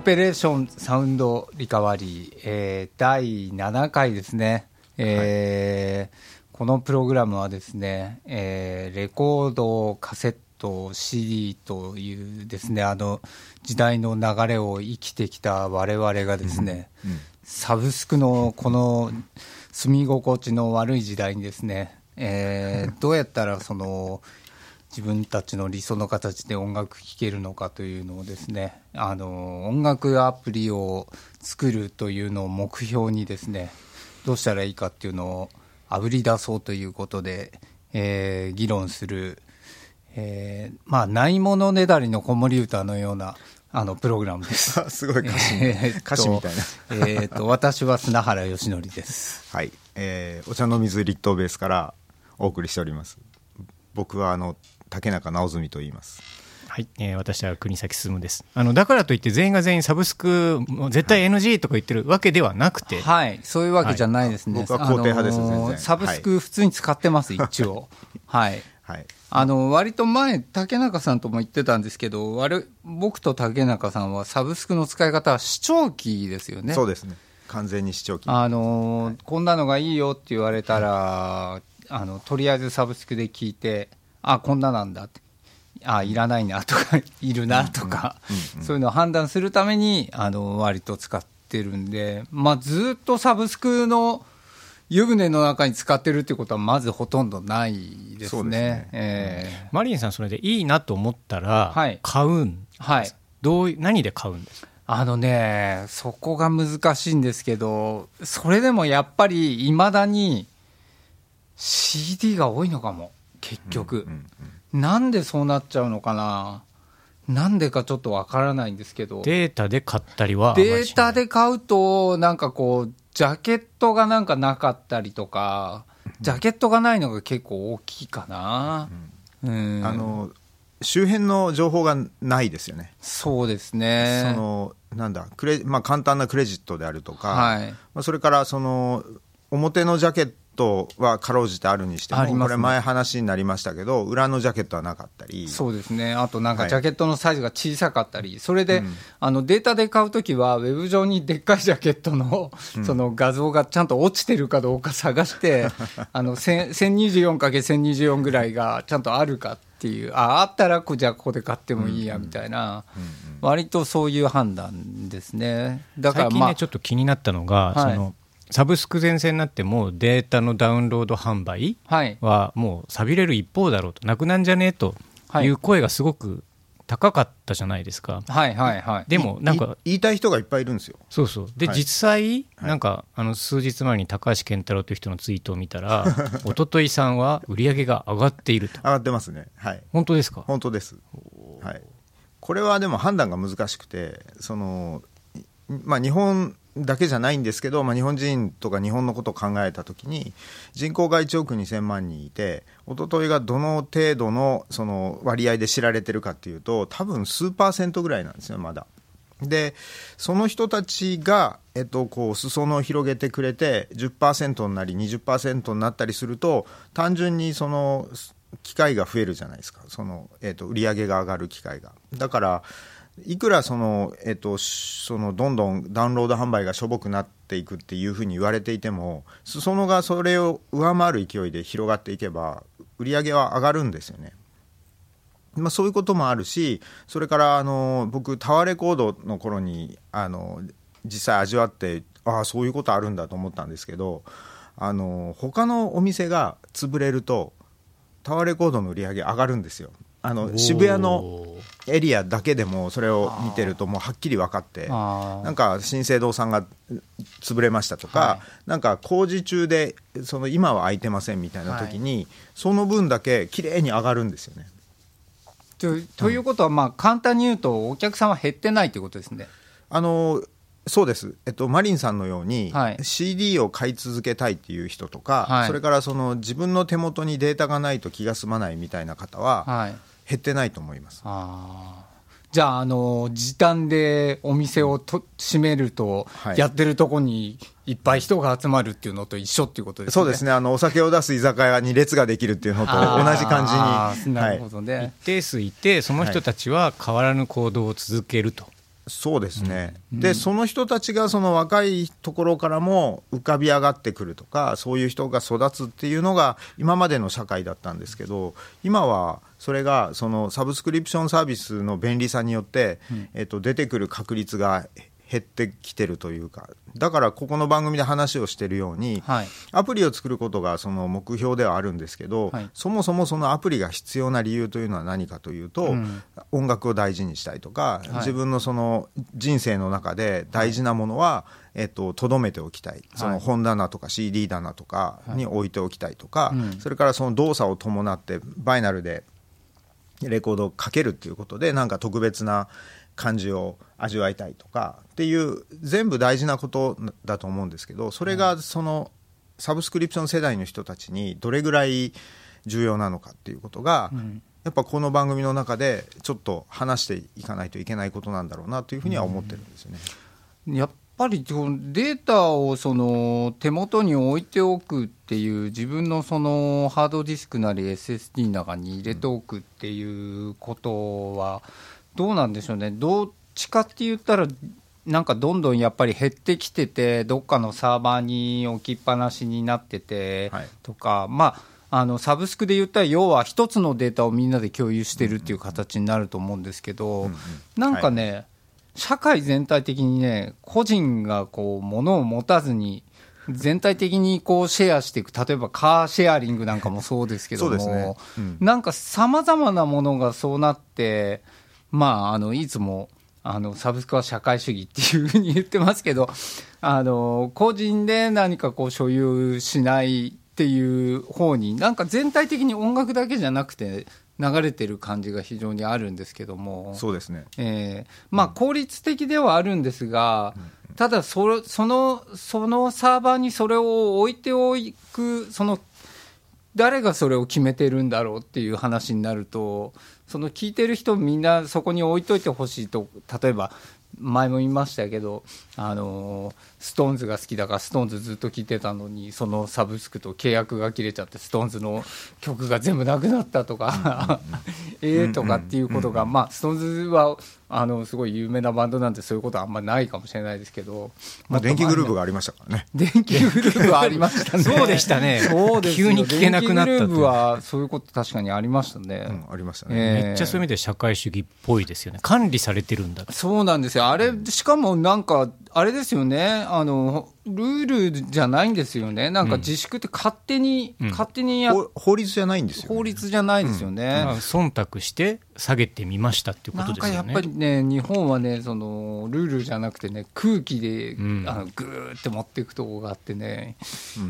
オペレーションサウンドリカバリー、えー、第7回ですね、えー、はい、このプログラムはですね、えー、レコード、カセット、CD というですね、あの時代の流れを生きてきた我々がですね、うんうん、サブスクのこの住み心地の悪い時代にですね、えー、どうやったらその、自分たちの理想の形で音楽聴けるのかというのをですねあの音楽アプリを作るというのを目標にですねどうしたらいいかっていうのをあぶり出そうということで、えー、議論する、えー、まあないものねだりの子守歌のようなあのプログラムです。すごい歌詞,、えー、歌詞みたいな。えっと私は砂原義則です。はい、えー、お茶の水立東ベースからお送りしております。僕はあの竹中直澄と言います。はい、えー、私は国崎進です。あのだからといって全員が全員サブスク絶対 NG とか言ってるわけではなくて、はい、そういうわけじゃないですね。はい、僕は肯定派です、あのー、サブスク普通に使ってます、一応。はい。はい。あの割と前、竹中さんとも言ってたんですけど、我僕と竹中さんはサブスクの使い方は視聴器ですよね。そうですね。完全に視聴器。あのーはい、こんなのがいいよって言われたら、あのとりあえずサブスクで聞いて。あこんななんだ。ってあいらないなとか いるなとか、そういうのを判断するためにあの割と使ってるんで、まあ、ずっとサブスクの湯船の中に使ってるってことはまずほとんどないですね。ね。えー、マリンさんそれでいいなと思ったら買うん、はい、どう何で買うんですか？あのねそこが難しいんですけどそれでもやっぱりいまだに CD が多いのかも。結局、なんでそうなっちゃうのかな？なんでかちょっとわからないんですけど。データで買ったりはデータで買うとなんかこうジャケットがなんかなかったりとかジャケットがないのが結構大きいかな、うん、あの周辺の情報がないですよね。そうですね。そのなんだクレ、まあ、簡単なクレジットであるとか、はい、まあ、それからその表のジャケットはかろうじてあるにしても、ね、これ前話になりましたけど裏のジャケットはなかったり。そうですね。あとなんかジャケットのサイズが小さかったり、はい、それで、うん、あのデータで買うときはウェブ上にでっかいジャケットのその画像がちゃんと落ちてるかどうか探して あの 1024×1024 ぐらいがちゃんとあるかっていうああったらじゃあここで買ってもいいやみたいな、割とそういう判断ですね。だから、まあ、最近ねちょっと気になったのが、はい、そのサブスク全盛になってもデータのダウンロード販売はもう寂れる一方だろうとなくなんじゃねえという声がすごく高かったじゃないですか。はいはいはい。でもなんか言いたい人がいっぱいいるんですよ。そうそう。で、はい、実際なんかあの数日前に高橋健太郎という人のツイートを見たら、一昨日さんは売り上げが上がっていると。上がってますね。はい。本当ですか？本当です。はい。これはでも判断が難しくて、そのまあ日本だけじゃないんですけど、まあ、日本人とか日本のことを考えたときに人口が1億2000万人いて一昨日がどの程度のその割合で知られてるかっていうと多分数パーセントぐらいなんですよまだ。でその人たちが、えっと、こう裾野を広げてくれて10%になり20%になったりすると単純にその機会が増えるじゃないですかその、えっと、売り上げが上がる機会が。だからいくらその、えっと、そのどんどんダウンロード販売がしょぼくなっていくっていうふうに言われていても裾野がそれを上回る勢いで広がっていけば売り上げは上がるんですよね。まあ、そういうこともあるしそれからあの僕タワーレコードの頃にあの実際味わってああそういうことあるんだと思ったんですけどあの他のお店が潰れるとタワーレコードの売り上げ上がるんですよ。あの渋谷のエリアだけでもそれを見てるともうはっきり分かってなんか新生堂さんが潰れましたとか、はい、なんか工事中でその今は空いてませんみたいな時に、はい、その分だけ綺麗に上がるんですよね。とということは、まあ、簡単に言うとお客さんは減ってないということですね。あのそうです、えっと、マリンさんのように、はい、CD を買い続けたいっていう人とか、はい、それからその自分の手元にデータがないと気が済まないみたいな方は、はい、減ってないと思います。あじゃあ、あの時短でお店をと閉めると、やってるとこにいっぱい人が集まるっていうのと一緒っていうことですね。そうですね。あのお酒を出す居酒屋に列ができるっていうのと同じ感じに。なるほどね、はい、一定数いて、その人たちは変わらぬ行動を続けると。そうですね、うん、でその人たちがその若いところからも浮かび上がってくるとかそういう人が育つっていうのが今までの社会だったんですけど今はそれがそのサブスクリプションサービスの便利さによって、うん、えっと、出てくる確率が減ってきてるというかだからここの番組で話をしてるように、はい、アプリを作ることがその目標ではあるんですけど、はい、そもそもそのアプリが必要な理由というのは何かというと、うん、音楽を大事にしたいとか、はい、自分のその人生の中で大事なものは、えっと、留めておきたい、その本棚とか CD 棚とかに置いておきたいとか、それからその動作を伴ってバイナルでレコードをかけるっていうことでなんか特別な感じを味わいたいとかっていう全部大事なことだと思うんですけどそれがそのサブスクリプション世代の人たちにどれぐらい重要なのかっていうことが、やっぱこの番組の中でちょっと話していかないといけないことなんだろうなというふうには思ってるんですよね。やっぱりデータをその手元に置いておくっていう自分のそのハードディスクなり SSD の中に入れておくっていうことはどうなんでしょうね。どっちかって言ったらなんかどんどんやっぱり減ってきててどっかのサーバーに置きっぱなしになっててとか、はい、まああのサブスクで言ったら要は一つのデータをみんなで共有してるっていう形になると思うんですけど、なんかね、はい。社会全体的にね、個人がこう、物を持たずに、全体的にこうシェアしていく、例えばカーシェアリングなんかもそうですけども、ね。うん、なんかさまざまなものがそうなって、まあ、あのいつもあのサブスクは社会主義っていうふうに言ってますけど、あの個人で何かこう所有しないっていう方に、なんか全体的に音楽だけじゃなくて、流れてる感じが非常にあるんですけども、そうですね、えーまあ、効率的ではあるんですが、ただそ、そのそのサーバーにそれを置いておく、その誰がそれを決めてるんだろうっていう話になると、その聞いてる人、みんなそこに置いといてほしいと、例えば前も言いましたけど、あのストーンズが好きだから、ストーンズずっと聴いてたのに、そのサブスクと契約が切れちゃって、ストーンズの曲が全部なくなったとか、ええとかっていうことが、まあ、ストーンズはあのすごい有名なバンドなんで、そういうことはあんまりないかもしれないですけど、まあ、電気グルーヴがありましたからね。電気グルーヴはありましたね。そうでしたね。そうです急に聞けなくなった電気グルーヴはそういうこと確かにありましたね。うん、ありましたね、えー、めっちゃそういう意味で社会主義っぽいですよね。管理されてるんだそうなんですよ。あれ、しかもなんか、あれですよね。あの、ルールじゃないんですよね。なんか自粛って勝手に、うん、勝手にや法律じゃないんですよ、ね、法律じゃないですよね。うん、忖度して下げてみましたっていうことですよね。なんかやっぱりね、日本はね、そのルールじゃなくてね、空気で、うん、あのぐーって持っていくとこがあってね、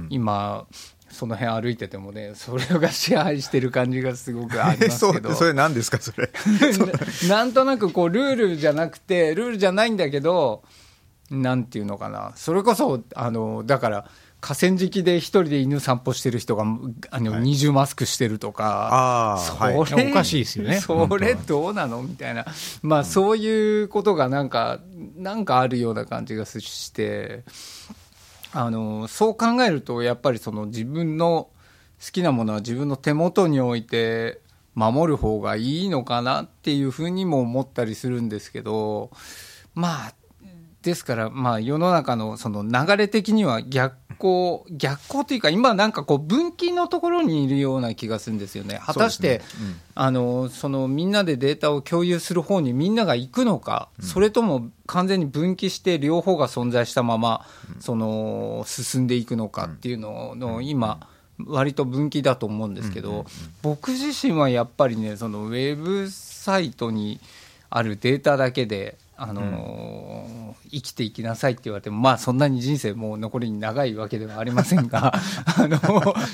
今、その辺歩いててもね、それが支配してる感じがすごくありますけど。それ何ですか、それ。なんとなくこう、ルールじゃなくて、ルールじゃないんだけど、なんていうのかな、それこそ、あの、だから、河川敷で一人で犬散歩してる人があの、二重マスクしてるとか、それ、はい、おかしいですよね。それどうなの？みたいな、まあ、そういうことがなんか、なんかあるような感じがして、あのそう考えると、やっぱりその自分の好きなものは自分の手元に置いて守る方がいいのかなっていうふうにも思ったりするんですけど、まあ、ですから、まあ、世の中のその流れ的には逆光、逆光というか、今なんかこう分岐のところにいるような気がするんですよね。果たして、ね。うん、あのそのみんなでデータを共有する方にみんなが行くのか、うん、それとも完全に分岐して両方が存在したまま、うん、その進んでいくのかっていうのの今、割と分岐だと思うんですけど、僕自身はやっぱりね、そのウェブサイトにあるデータだけで、あのーうん、生きていきなさいって言われても、まあ、そんなに人生もう残りに長いわけではありませんが あの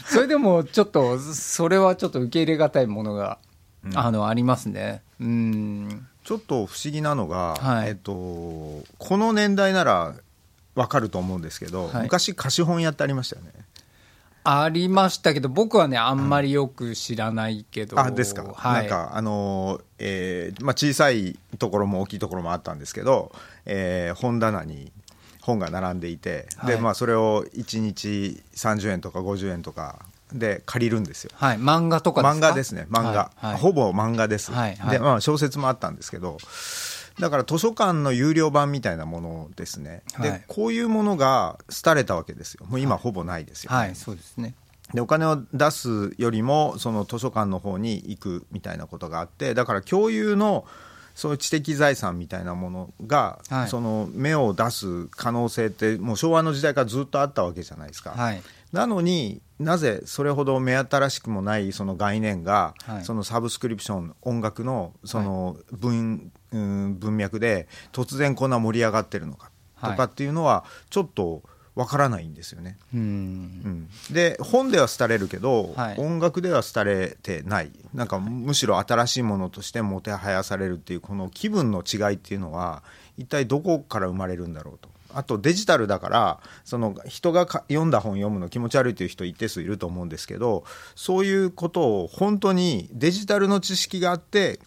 それでもちょっとそれはちょっと受け入れがたいものが、うん、あのありますね。うん。ちょっと不思議なのが、はい、えっと、この年代なら分かると思うんですけど、はい、昔貸本屋ってありましたよね。ありましたけど、僕はね、あんまりよく知らないけど。あ、ですか？はい、なんか、あのー、えー、まあ、小さいところも大きいところもあったんですけど、えー、本棚に本が並んでいて、はい、で、まあ、それを1日30円とか50円とかで借りるんですよ。はい、漫画とか？漫画ですね、漫画。はいはい、ほぼ漫画です。はいはい、で、まあ、小説もあったんですけど、だから図書館の有料版みたいなものですね、はい、でこういうものが廃れたわけですよ。もう今ほぼないですよ、ね、はい、はい、そうですね。でお金を出すよりもその図書館の方に行くみたいなことがあってだから共有のそういう知的財産みたいなものが、はい、その芽を出す可能性ってもう昭和の時代からずっとあったわけじゃないですか。はい、なのになぜそれほど目新しくもないその概念が、はい、そのサブスクリプション音楽のその文,、うん、文脈で突然こんな盛り上がってるのかとかっていうのはちょっと。わからないんですよね。うん、で本では廃れるけど、はい、音楽では廃れてないなんかむしろ新しいものとしてもてはやされるっていうこの気分の違いっていうのは一体どこから生まれるんだろうと。あとデジタルだからその人が読んだ本読むの気持ち悪いという人一定数いると思うんですけどそういうことを本当にデジタルの知識があって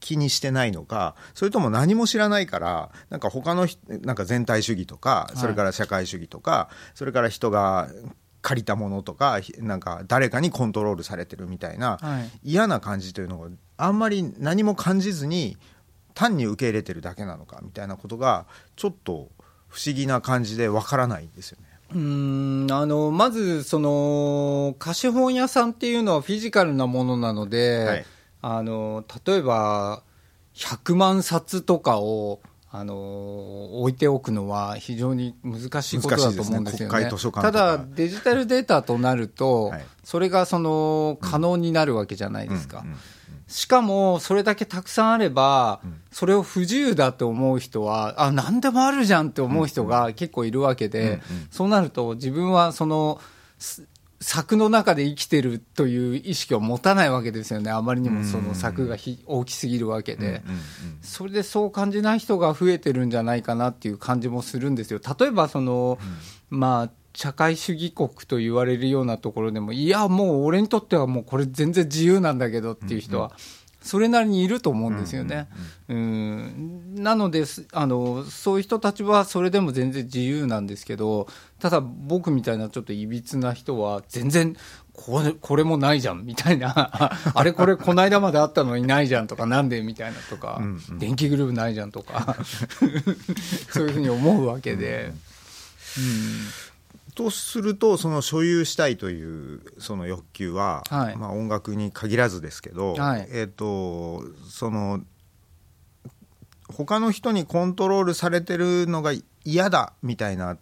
気にしてないのかそれとも何も知らないからなんか他のなんか全体主義とかそれから社会主義とか、はい、それから人が借りたものとかなんか誰かにコントロールされてるみたいな、はい、嫌な感じというのがあんまり何も感じずに単に受け入れてるだけなのかみたいなことがちょっと不思議な感じでわからないんですよね。うんあのまずその貸本屋さんっていうのはフィジカルなものなので、はいあの例えば100万冊とかをあの置いておくのは非常に難しいことだと思うんですよね。ね。ただ、デジタルデータとなると、はい、それがその可能になるわけじゃないですか。しかも、それだけたくさんあれば、それを不自由だと思う人は、あ、なんでもあるじゃんって思う人が結構いるわけで、そうなると自分はその、柵の中で生きてるという意識を持たないわけですよね、あまりにもその柵が大きすぎるわけで、それでそう感じない人が増えてるんじゃないかなっていう感じもするんですよ。例えばその、まあ社会主義国と言われるようなところでも、いや、もう俺にとってはもうこれ全然自由なんだけどっていう人は、それなりにいると思うんですよね。うん、なのであの、そういう人たちはそれでも全然自由なんですけど、ただ僕みたいなちょっといびつな人は、全然これこれもないじゃんみたいな、あれこれこの間まであったのにないじゃんとか、なんでみたいなとか、うんうん、電気グループないじゃんとか、そういうふうに思うわけで。うんとするとその所有したいというその欲求は、はい、まあ、音楽に限らずですけど、はい、えーと、その他の人にコントロールされてるのが嫌だみたいな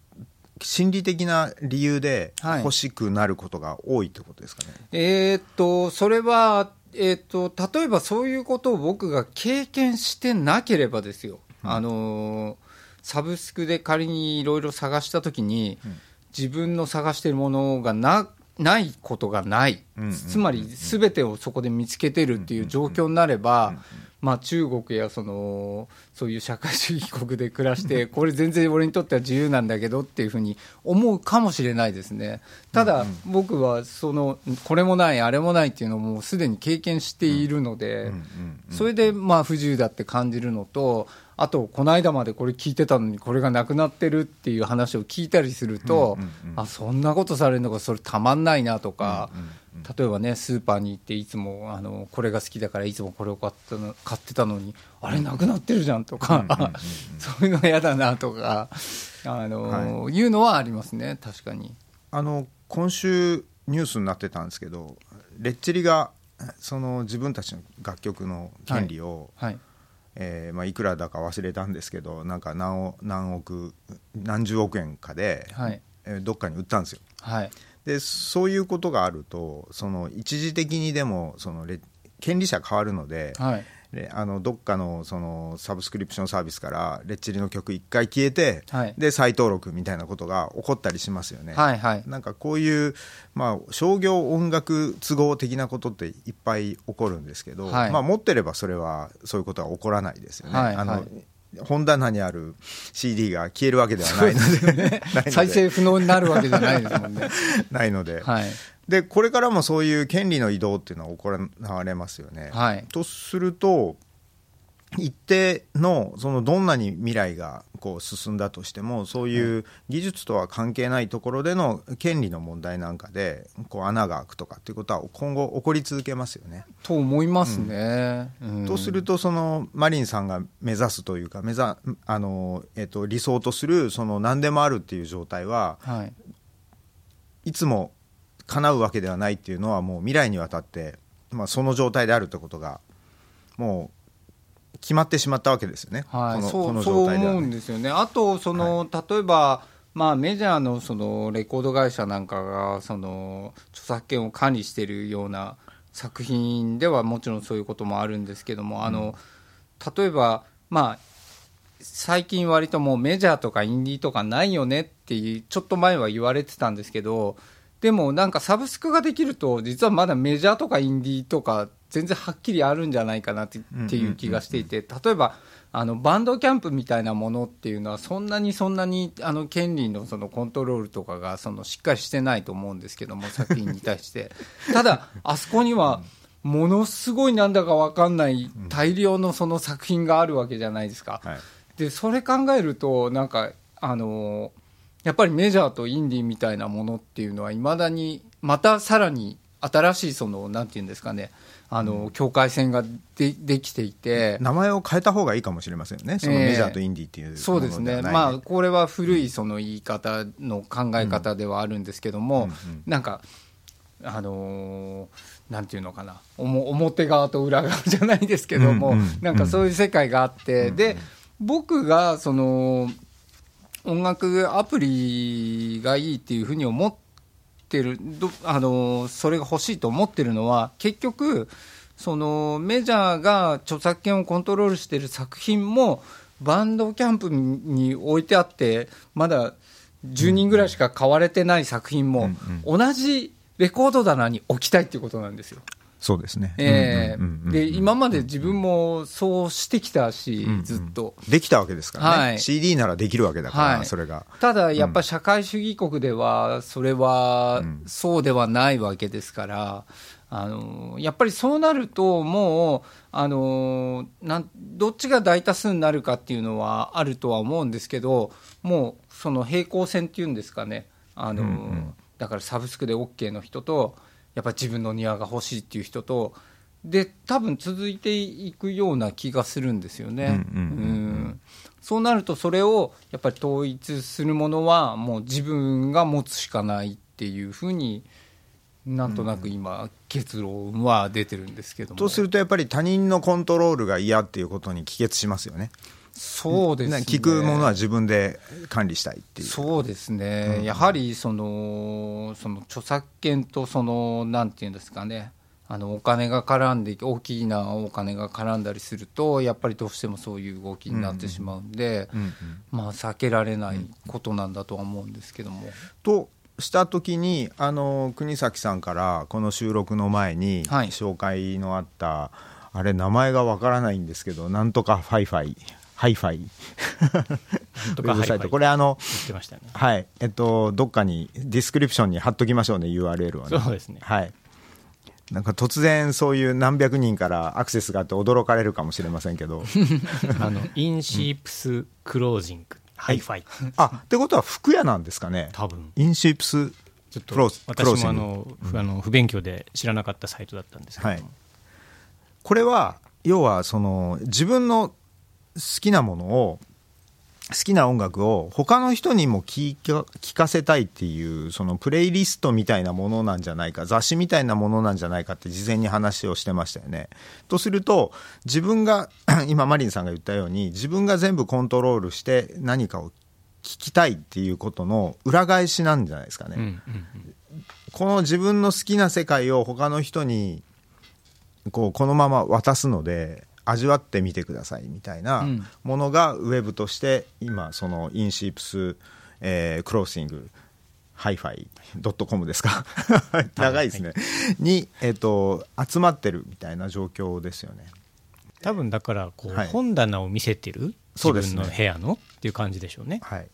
心理的な理由で欲しくなることが多いってことですかね？はい、えー、っとそれは、えー、っと例えばそういうことを僕が経験してなければですよ、うん、あのサブスクで仮にいろいろ探したときに、うん自分の探しているものがなないことがない、つまりすべてをそこで見つけてるっていう状況になれば、まあ、中国やそのそういう社会主義国で暮らして、これ全然俺にとっては自由なんだけどっていうふうに思うかもしれないですね。ただ、僕はそのこれもない、あれもないっていうのをもうすでに経験しているので、それでまあ不自由だって感じるのと、あと、この間までこれ聞いてたのに、これがなくなってるっていう話を聞いたりすると、あそんなことされるのが、それたまんないなとか、例えばね、スーパーに行って、いつもあのこれが好きだから、いつもこれを買ったの買ってたのに、あれ、なくなってるじゃんとか、そういうの嫌だなとか、あの、はい、いうのはありますね、確かに。あの今週ニュースになってたんですけど、レッチリがその自分たちの楽曲の権利を、はい。はいえーまあ、いくらだか忘れたんですけどなんか何何億何十億円かで、はい。えー、どっかに売ったんですよ。はい、でそういうことがあるとその一時的にでもその権利者変わるので、はい、あのどっかのそのサブスクリプションサービスからレッチリの曲1回消えて、はい、で再登録みたいなことが起こったりしますよね。はいはい、なんかこういう、まあ、商業音楽都合的なことっていっぱい起こるんですけど、はい、まあ、持ってればそれはそういうことは起こらないですよね。はいはい、あの本棚にある CD が消えるわけではないので。ね、再生不能になるわけじゃないですもんね。ないので、はい、でこれからもそういう権利の移動っていうのは行われますよね。はい、とすると一定のそのどんなに未来がこう進んだとしてもそういう技術とは関係ないところでの権利の問題なんかでこう穴が開くとかっていうことは今後起こり続けますよね。と思いますね。うん、とするとそのマリンさんが目指すというか目ざあの、えー、と理想とするその何でもあるっていう状態は、はい、いつも叶うわけではないっていうのはもう未来にわたって、まあ、その状態であるってことがもう決まってしまったわけですよね、はい、そう、そう思うんですよね。あとその、はい、例えばまあ、メジャーのそのレコード会社なんかがその著作権を管理しているような作品ではもちろんそういうこともあるんですけども、あの例えば、まあ、最近割ともうメジャーとかインディーとかないよねっていうちょっと前は言われてたんですけどでもなんかサブスクができると実はまだメジャーとかインディーとか全然はっきりあるんじゃないかなっていう気がしていて例えばあのバンドキャンプみたいなものっていうのはそんなにそんなにあの権利のそのコントロールとかがそのしっかりしてないと思うんですけども作品に対して。ただあそこにはものすごいなんだか分かんない大量のその作品があるわけじゃないですか。でそれ考えるとなんかあのやっぱりメジャーとインディーみたいなものっていうのはいまだにまたさらに新しいそのなんていうんですかねあの境界線がでできていて。名前を変えた方がいいかもしれませんね、そのメジャーとインディーっていう、ねえー、そうですね、まあ、これは古いその言い方の考え方ではあるんですけども、うんうん。うん、なんか、あのー、なんていうのかな、表側と裏側じゃないですけども、うんうん、なんかそういう世界があって、うんうん、で僕がその音楽アプリがいいっていうふうに思って、るあのそれが欲しいと思ってるのは結局そのメジャーが著作権をコントロールしている作品もバンドキャンプに置いてあってまだ10人ぐらいしか買われてない作品も同じレコード棚に置きたいっていうことなんですよ。そうですね、えー、で今まで自分もそうしてきたし、ずっと。できたわけですからね、はい、CD ならできるわけだから、はい、それが。ただやっぱ社会主義国ではそれはそうではないわけですから、あのやっぱりそうなるともうあのなんどっちが大多数になるかっていうのはあるとは思うんですけどもうその平行線っていうんですかね。あの、だからサブスクで OK の人とやっぱ自分の庭が欲しいっていう人とで多分続いていくような気がするんですよね。そうなるとそれをやっぱり統一するものはもう自分が持つしかないっていうふうになんとなく今結論は出てるんですけども。とするとやっぱり他人のコントロールが嫌っていうことに帰結しますよね。そうですね、聞くものは自分で管理したいっていう。そうですね、うん、やはりそのその著作権とそのなんていうんですかね。あのお金が絡んで大きなお金が絡んだりするとやっぱりどうしてもそういう動きになってしまうんで、うんうん、まあ、避けられないことなんだとは思うんですけども。とした時にあの国崎さんからこの収録の前に紹介のあった、はい、あれ名前がわからないんですけどなんとかファイファイハイファイ。ウェブサイト。これあの、ね、はい。えっと、どっかにディスクリプションに貼っときましょうね、URL はね。そうですね。はい。なんか突然そういう何百人からアクセスがあって驚かれるかもしれませんけど。あの、 In Sheep's Clothing。Hi-Fi。あ、ってことは服屋なんですかね。多分。 In Sheep's ちょっと私もあの、あの不勉強で知らなかったサイトだったんですけど、はい、これは要はその自分の好きなものを好きな音楽を他の人にも聴かせたいっていうそのプレイリストみたいなものなんじゃないか雑誌みたいなものなんじゃないかって事前に話をしてましたよね。とすると自分が 今マリンさんが言ったように自分が全部コントロールして何かを聞きたいっていうことの裏返しなんじゃないですかね。うんうんうん、この自分の好きな世界を他の人にこうこのまま渡すので味わってみてくださいみたいなものがウェブとして今その In Sheep's、えー、 Clothing Hi-Fi ドットコムですか？長いですね、はい、に、えーと、集まってるみたいな状況ですよね。多分だからこう、はい、本棚を見せてる？自分の部屋の、っていう感じでしょうね。はい。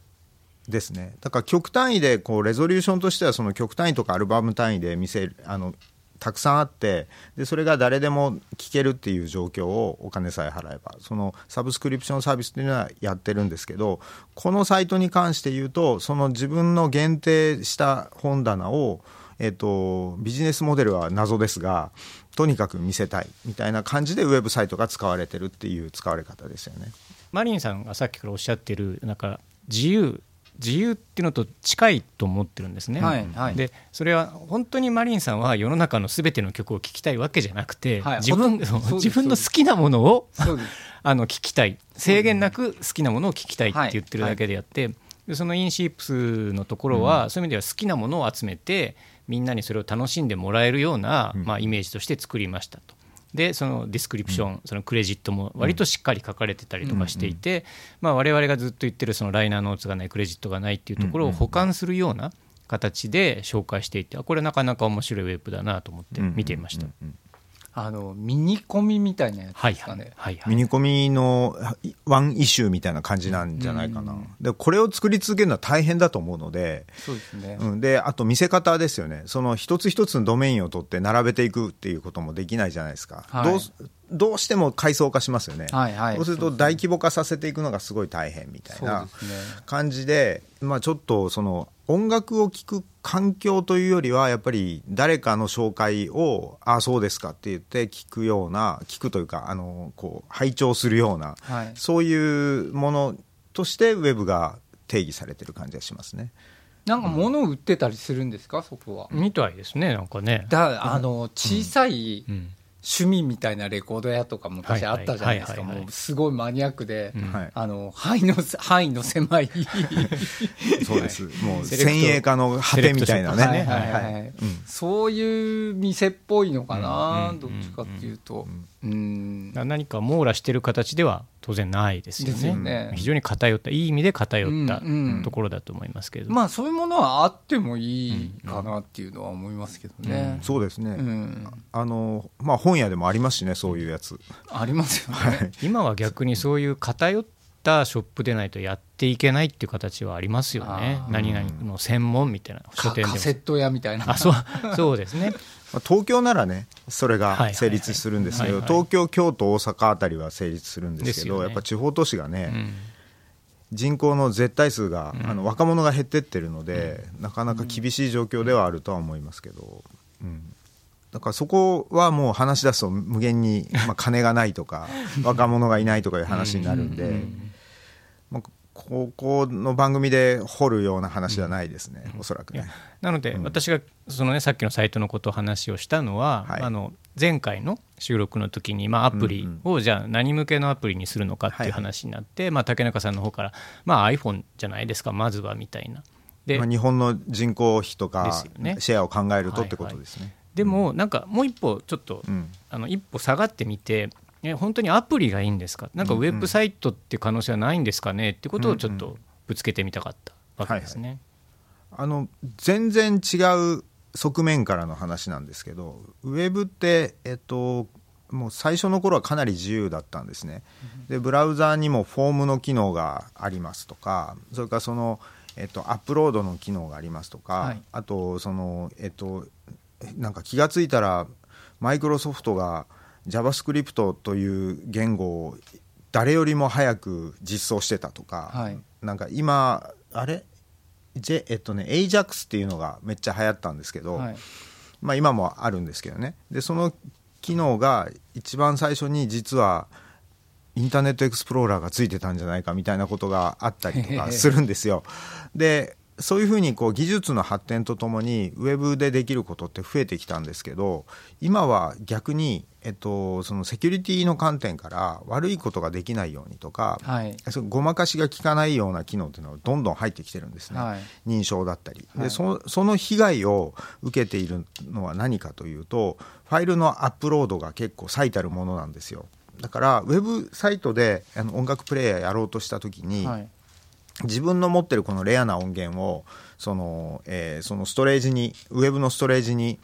ですね。だから極単位でこうレゾリューションとしてはその極単位とかアルバム単位で見せるあのたくさんあってでそれが誰でも聞けるっていう状況をお金さえ払えばそのサブスクリプションサービスっていうのはやってるんですけどこのサイトに関して言うとその自分の限定した本棚をえっと、ビジネスモデルは謎ですがとにかく見せたいみたいな感じでウェブサイトが使われてるっていう使われ方ですよね。マリンさんがさっきからおっしゃってるなんか自由自由っていうのと近いと思ってるんですね、はいはい、でそれは本当にマリンさんは世の中のすべての曲を聴きたいわけじゃなくて、はい、自分自分の好きなものを あの聞きたい。制限なく好きなものを聞きたいって言ってるだけであって、でそのインシープスのところは、そういう意味では好きなものを集めてみんなにそれを楽しんでもらえるような、まあ、イメージとして作りましたと。でそのディスクリプション、そのクレジットも割としっかり書かれてたりとかしていて、まあ、我々がずっと言ってるそのライナーノーツがないクレジットがないっていうところを補完するような形で紹介していてこれなかなか面白いウェブだなと思って見ていました。あのミニコミみたいなやつですかね、はいはい、ミニコミのワンイシューみたいな感じなんじゃないかな、うん、でこれを作り続けるのは大変だと思うのでそうですね、うん、であと見せ方ですよね。その一つ一つのドメインを取って並べていくっていうこともできないじゃないですか、はい、どうどうしても階層化しますよね、はいはい、そうすると大規模化させていくのがすごい大変みたいな感じで、まあ、ちょっとその音楽を聴く環境というよりはやっぱり誰かの紹介をああそうですかって言って聞くような聞くというかあのこう拝聴するような、はい、そういうものとしてウェブが定義されてる感じがしますね。なんか物を売ってたりするんですか、うん、そこは。みたいですね、なんかね。だあの小さい、うんうん趣味みたいなレコード屋とか昔あったじゃないですか、もうすごいマニアックで、うん、あの範囲の範囲の狭い。そうです、もう先鋭化の果てみたいなね、そういう店っぽいのかな、どっちかっていうと、うん、何か網羅してる形では当然ないですよね、よね。非常に偏った、いい意味で偏ったところだと思いますけど、まあ、そういうものはあってもいいかなっていうのは思いますけどね、そうですね、あのまあ、本屋でもありますしね、そういうやつ。ありますよね。はい、今は逆にそういう偏ったショップでないとやっていけないっていう形はありますよね。何々の専門みたいな書店でも。カセット屋みたいな。あそうそうですね。東京ならね、それが成立するんですけど、東京、京都、大阪あたりは成立するんですけど、ね、やっぱ地方都市がね、うん、人口の絶対数が、うん、あの若者が減ってってるので、うん、なかなか厳しい状況ではあるとは思いますけど。うんだからそこはもう話し出すと無限に、まあ、金がないとか 若者がいないとかいう話になるんで、まあ、ここの番組で掘るような話ではないですね、うん、おそらくね。なので、私がその、ね、さっきのサイトのことを話をしたのは、はい、あの前回の収録の時に、まあ、アプリをじゃあ何向けのアプリにするのかっていう話になって、まあ、竹中さんの方から、まあ、iPhone じゃないですかまずはみたいな。でまあ、日本の人口比とか、ね、シェアを考えるとってことですね。はいはい。でもなんかもう一歩ちょっと、あの一歩下がってみてえ本当にアプリがいいんですか？なんかウェブサイトって可能性はないんですかね？ってことをちょっとぶつけてみたかったわけですね。あの全然違う側面からの話なんですけどウェブって、えっと、もう最初の頃はかなり自由だったんですね。でブラウザーにもフォームの機能がありますとかそれからその、えっと、アップロードの機能がありますとか、はい、あとその、えっと、なんか気が付いたらマイクロソフトが JavaScript という言語を誰よりも早く実装してたとか、はい、なんか今あれ？ジえっとね AJAX っていうのがめっちゃ流行ったんですけど、はい、まあ今もあるんですけどね。でその機能が一番最初に実はインターネットエクスプローラーがついてたんじゃないかみたいなことがあったりとかするんですよ。でそういうふうにこう技術の発展とともにウェブでできることって増えてきたんですけど今は逆に、えっと、そのセキュリティの観点から悪いことができないようにとか、はい、そごまかしが効かないような機能っていうのはどんどん入ってきてるんですね、はい、認証だったり、でそその被害を受けているのは何かというとファイルのアップロードが結構最たるものなんですよ。だからウェブサイトであの音楽プレーヤーやろうとした時に、はい自分の持ってるこのレアな音源をその,、えー、そのストレージにウェブのストレージに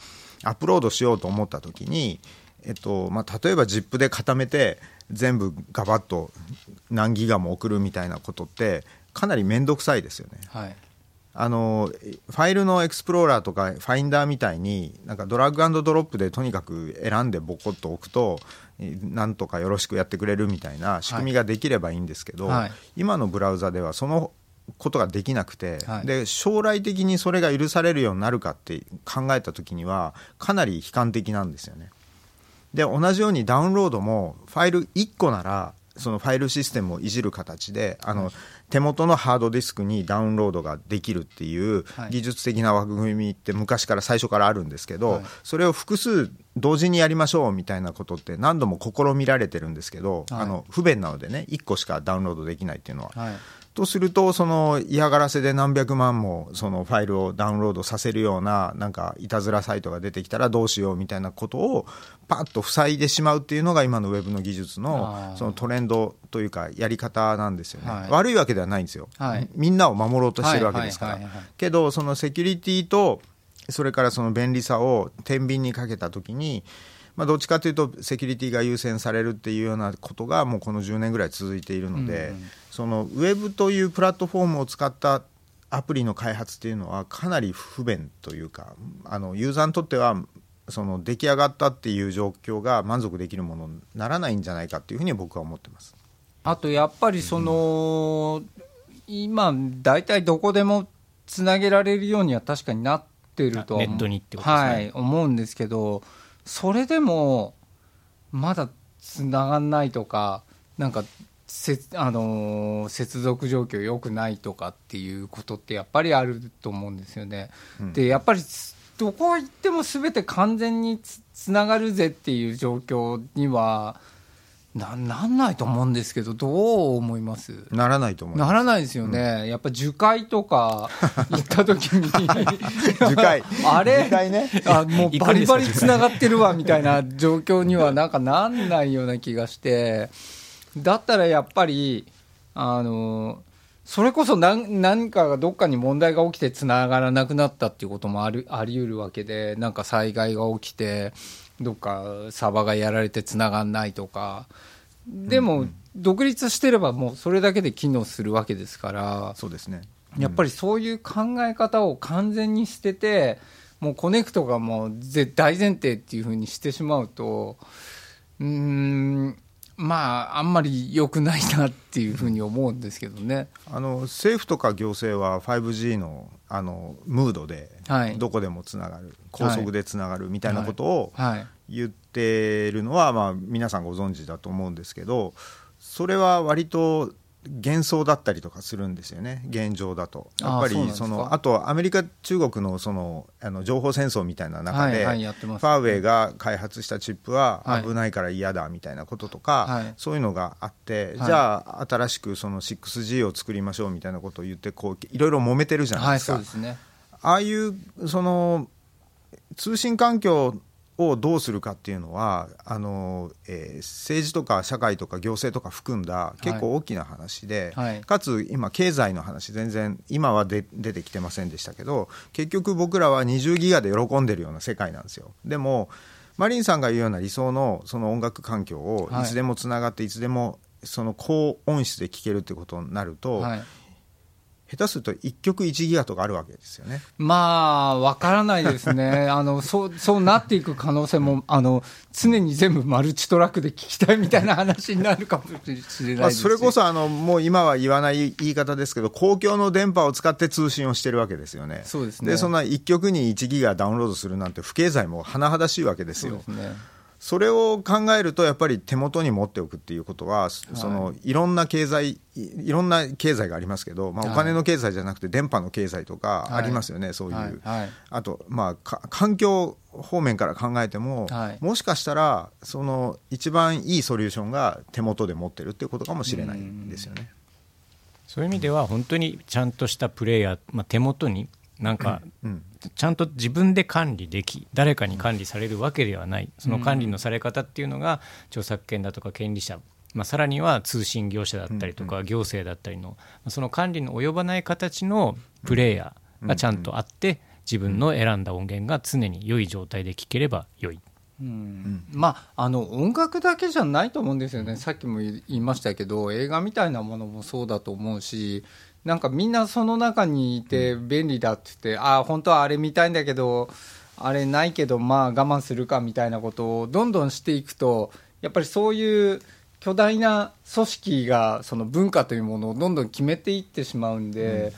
アップロードしようと思った時に、えっとまあ、例えば ZIP で固めて全部ガバッと何ギガも送るみたいなことってかなり面倒くさいですよね。はいあのファイルのエクスプローラーとかファインダーみたいになんかドラッグアンドドロップでとにかく選んでボコッと置くとなんとかよろしくやってくれるみたいな仕組みができればいいんですけど、はい、今のブラウザではそのことができなくて、はい、で将来的にそれが許されるようになるかって考えた時にはかなり悲観的なんですよね。で同じようにダウンロードもファイル1個ならそのファイルシステムをいじる形であの手元のハードディスクにダウンロードができるっていう技術的な枠組みって昔から最初からあるんですけど、それを複数同時にやりましょうみたいなことって何度も試みられてるんですけど、あの不便なのでね1個しかダウンロードできないっていうのは。とすると、その嫌がらせで何百万もそのファイルをダウンロードさせるような、なんかいたずらサイトが出てきたらどうしようみたいなことを、パッと塞いでしまうっていうのが、今のウェブの技術のそのトレンドというか、やり方なんですよね、はい、悪いわけではないんですよ、はい、みんなを守ろうとしてるわけですから。けど、そのセキュリティと、それからその便利さを天秤にかけたときに、まあ、どっちかというとセキュリティが優先されるっていうようなことがもうこの10年ぐらい続いているので、うんそのウェブというプラットフォームを使ったアプリの開発っていうのはかなり不便というかあのユーザーにとってはその出来上がったっていう状況が満足できるものにならないんじゃないかっていうふうに僕は思ってます。あとやっぱりその、うん、今大体どこでもつなげられるようには確かになってるとネットにってことですね、はい、思うんですけどそれでもまだつながんないとかなんかせあのー、接続状況良くないとかっていうことってやっぱりあると思うんですよね。うん、でやっぱりどこ行っても全て完全につつながるぜっていう状況にはななんないと思うんですけどどう思います？ならないと思ならないですよね、うん、やっぱ樹海とか 行った時に。樹海。あれ？樹海ね。あもうバリバリつながってるわみたいな状況にはなんかなんないような気がして。だったらやっぱりあのそれこそ何何かがどっかに問題が起きてつながらなくなったっていうこともあるあり得るわけでなんか災害が起きてどっかサバがやられてつながんないとか。でも独立してればもうそれだけで機能するわけですから。そうですね、うん、やっぱりそういう考え方を完全に捨ててもうコネクトがもう大前提っていうふうにしてしまうとうんまあ、あんまり良くないなっていうふうに思うんですけどね。あの政府とか行政は 5G のあのムードで、どこでもつながる、高速でつながるみたいなことを言ってるのは、まあ、皆さんご存知だと思うんですけど、それは割と幻想だったりとかするんですよね。現状だと。やっぱりそのあとアメリカ中国のそのあの情報戦争みたいな中で、ファーウェイが開発したチップは危ないから嫌だみたいなこととか、はい、そういうのがあって、じゃあ新しくその 6G を作りましょうみたいなことを言ってこういろいろ揉めてるじゃないですか、はい、すね、ああいうその通信環境をどうするかっていうのはあの、えー、政治とか社会とか行政とか含んだ結構大きな話で、はい。はい、かつ今経済の話全然今はで出てきてませんでしたけど結局僕らは20ギガで喜んでるような世界なんですよ。でもマリンさんが言うような理想のその音楽環境をいつでもつながっていつでもその高音質で聴けるってことになると、はい下手すると1曲1ギガとかあるわけですよね。まあ、わからないですね。あのそうそうなっていく可能性もあの常に全部マルチトラックで聞きたいみたいな話になるかもしれないそれこそあのもう今は言わない言い方ですけど公共の電波を使って通信をしてるわけですよね。そうですね。でそんな1曲に1ギガダウンロードするなんて不経済も甚だしいわけですよ。そうですねそれを考えるとやっぱり手元に持っておくっていうことは、そのいろんな経済いろんな経済がありますけど、まあ、お金の経済じゃなくて電波の経済とかありますよね、そういう、あと、まあ、環境方面から考えても、もしかしたらその一番いいソリューションが手元で持ってるっていうことかもしれないん。ですよね。そういう意味では本当にちゃんとしたプレイヤー、まあ、手元になんか、ちゃんと自分で管理でき誰かに管理されるわけではない。その管理のされ方っていうのが著作権だとか権利者、まあ、さらには通信業者だったりとか行政だったりのその管理の及ばない形のプレイヤーがちゃんとあって自分の選んだ音源が常に良い状態で聴ければ良い。うん、まあ、あの音楽だけじゃないと思うんですよね、さっきも言いましたけど、映画みたいなものもそうだと思うし、なんかみんなその中にいて便利だって言って、ああ、本当はあれ見たいんだけど、あれないけど、まあ我慢するかみたいなことをどんどんしていくと、やっぱりそういう巨大な組織がその文化というものをどんどん決めていってしまうんで、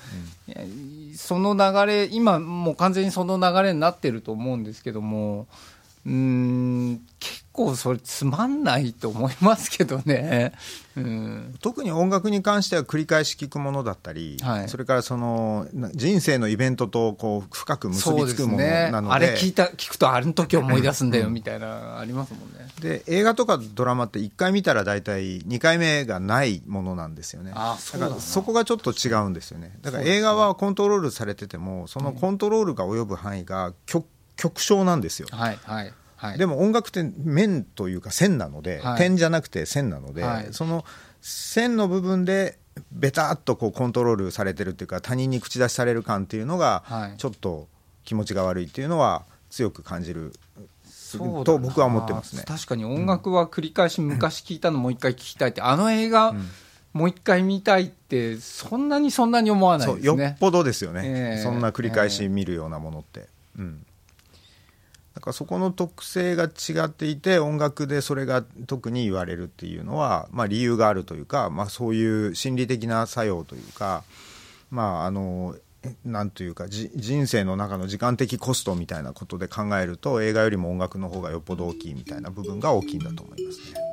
うんうん、その流れ、今もう完全にその流れになってると思うんですけども、うん結構それつまんないと思いますけどね、うん、特に音楽に関しては繰り返し聞くものだったり、はい、それからその人生のイベントとこう深く結びつくものなので、ね、あれ聞いた聞くとあれの時思い出すんだよみたいなありますもんね。で映画とかドラマって1回見たら大体2回目がないものなんですよね。あそうだ。からそこがちょっと違うんですよね。だから映画はコントロールされててもそのコントロールが及ぶ範囲が極極小なんですよ。はいはいはい、でも音楽って面というか線なので、はい、点じゃなくて線なので、はい、その線の部分でベタっとこうコントロールされてるっていうか他人に口出しされる感っていうのがちょっと気持ちが悪いっていうのは強く感じると僕は思ってますね。確かに音楽は繰り返し昔聞いたのもう一回聞きたいって、あの映画、うん。もう一回見たいってそんなにそんなに思わないですね。よっぽどですよね、えー、そんな繰り返し見るようなものって、えー、うんだからそこの特性が違っていて音楽でそれが特に言われるっていうのは、まあ、理由があるというか、まあ、そういう心理的な作用というかまああのなんというか人生の中の時間的コストみたいなことで考えると映画よりも音楽の方がよっぽど大きいみたいな部分が大きいんだと思いますね。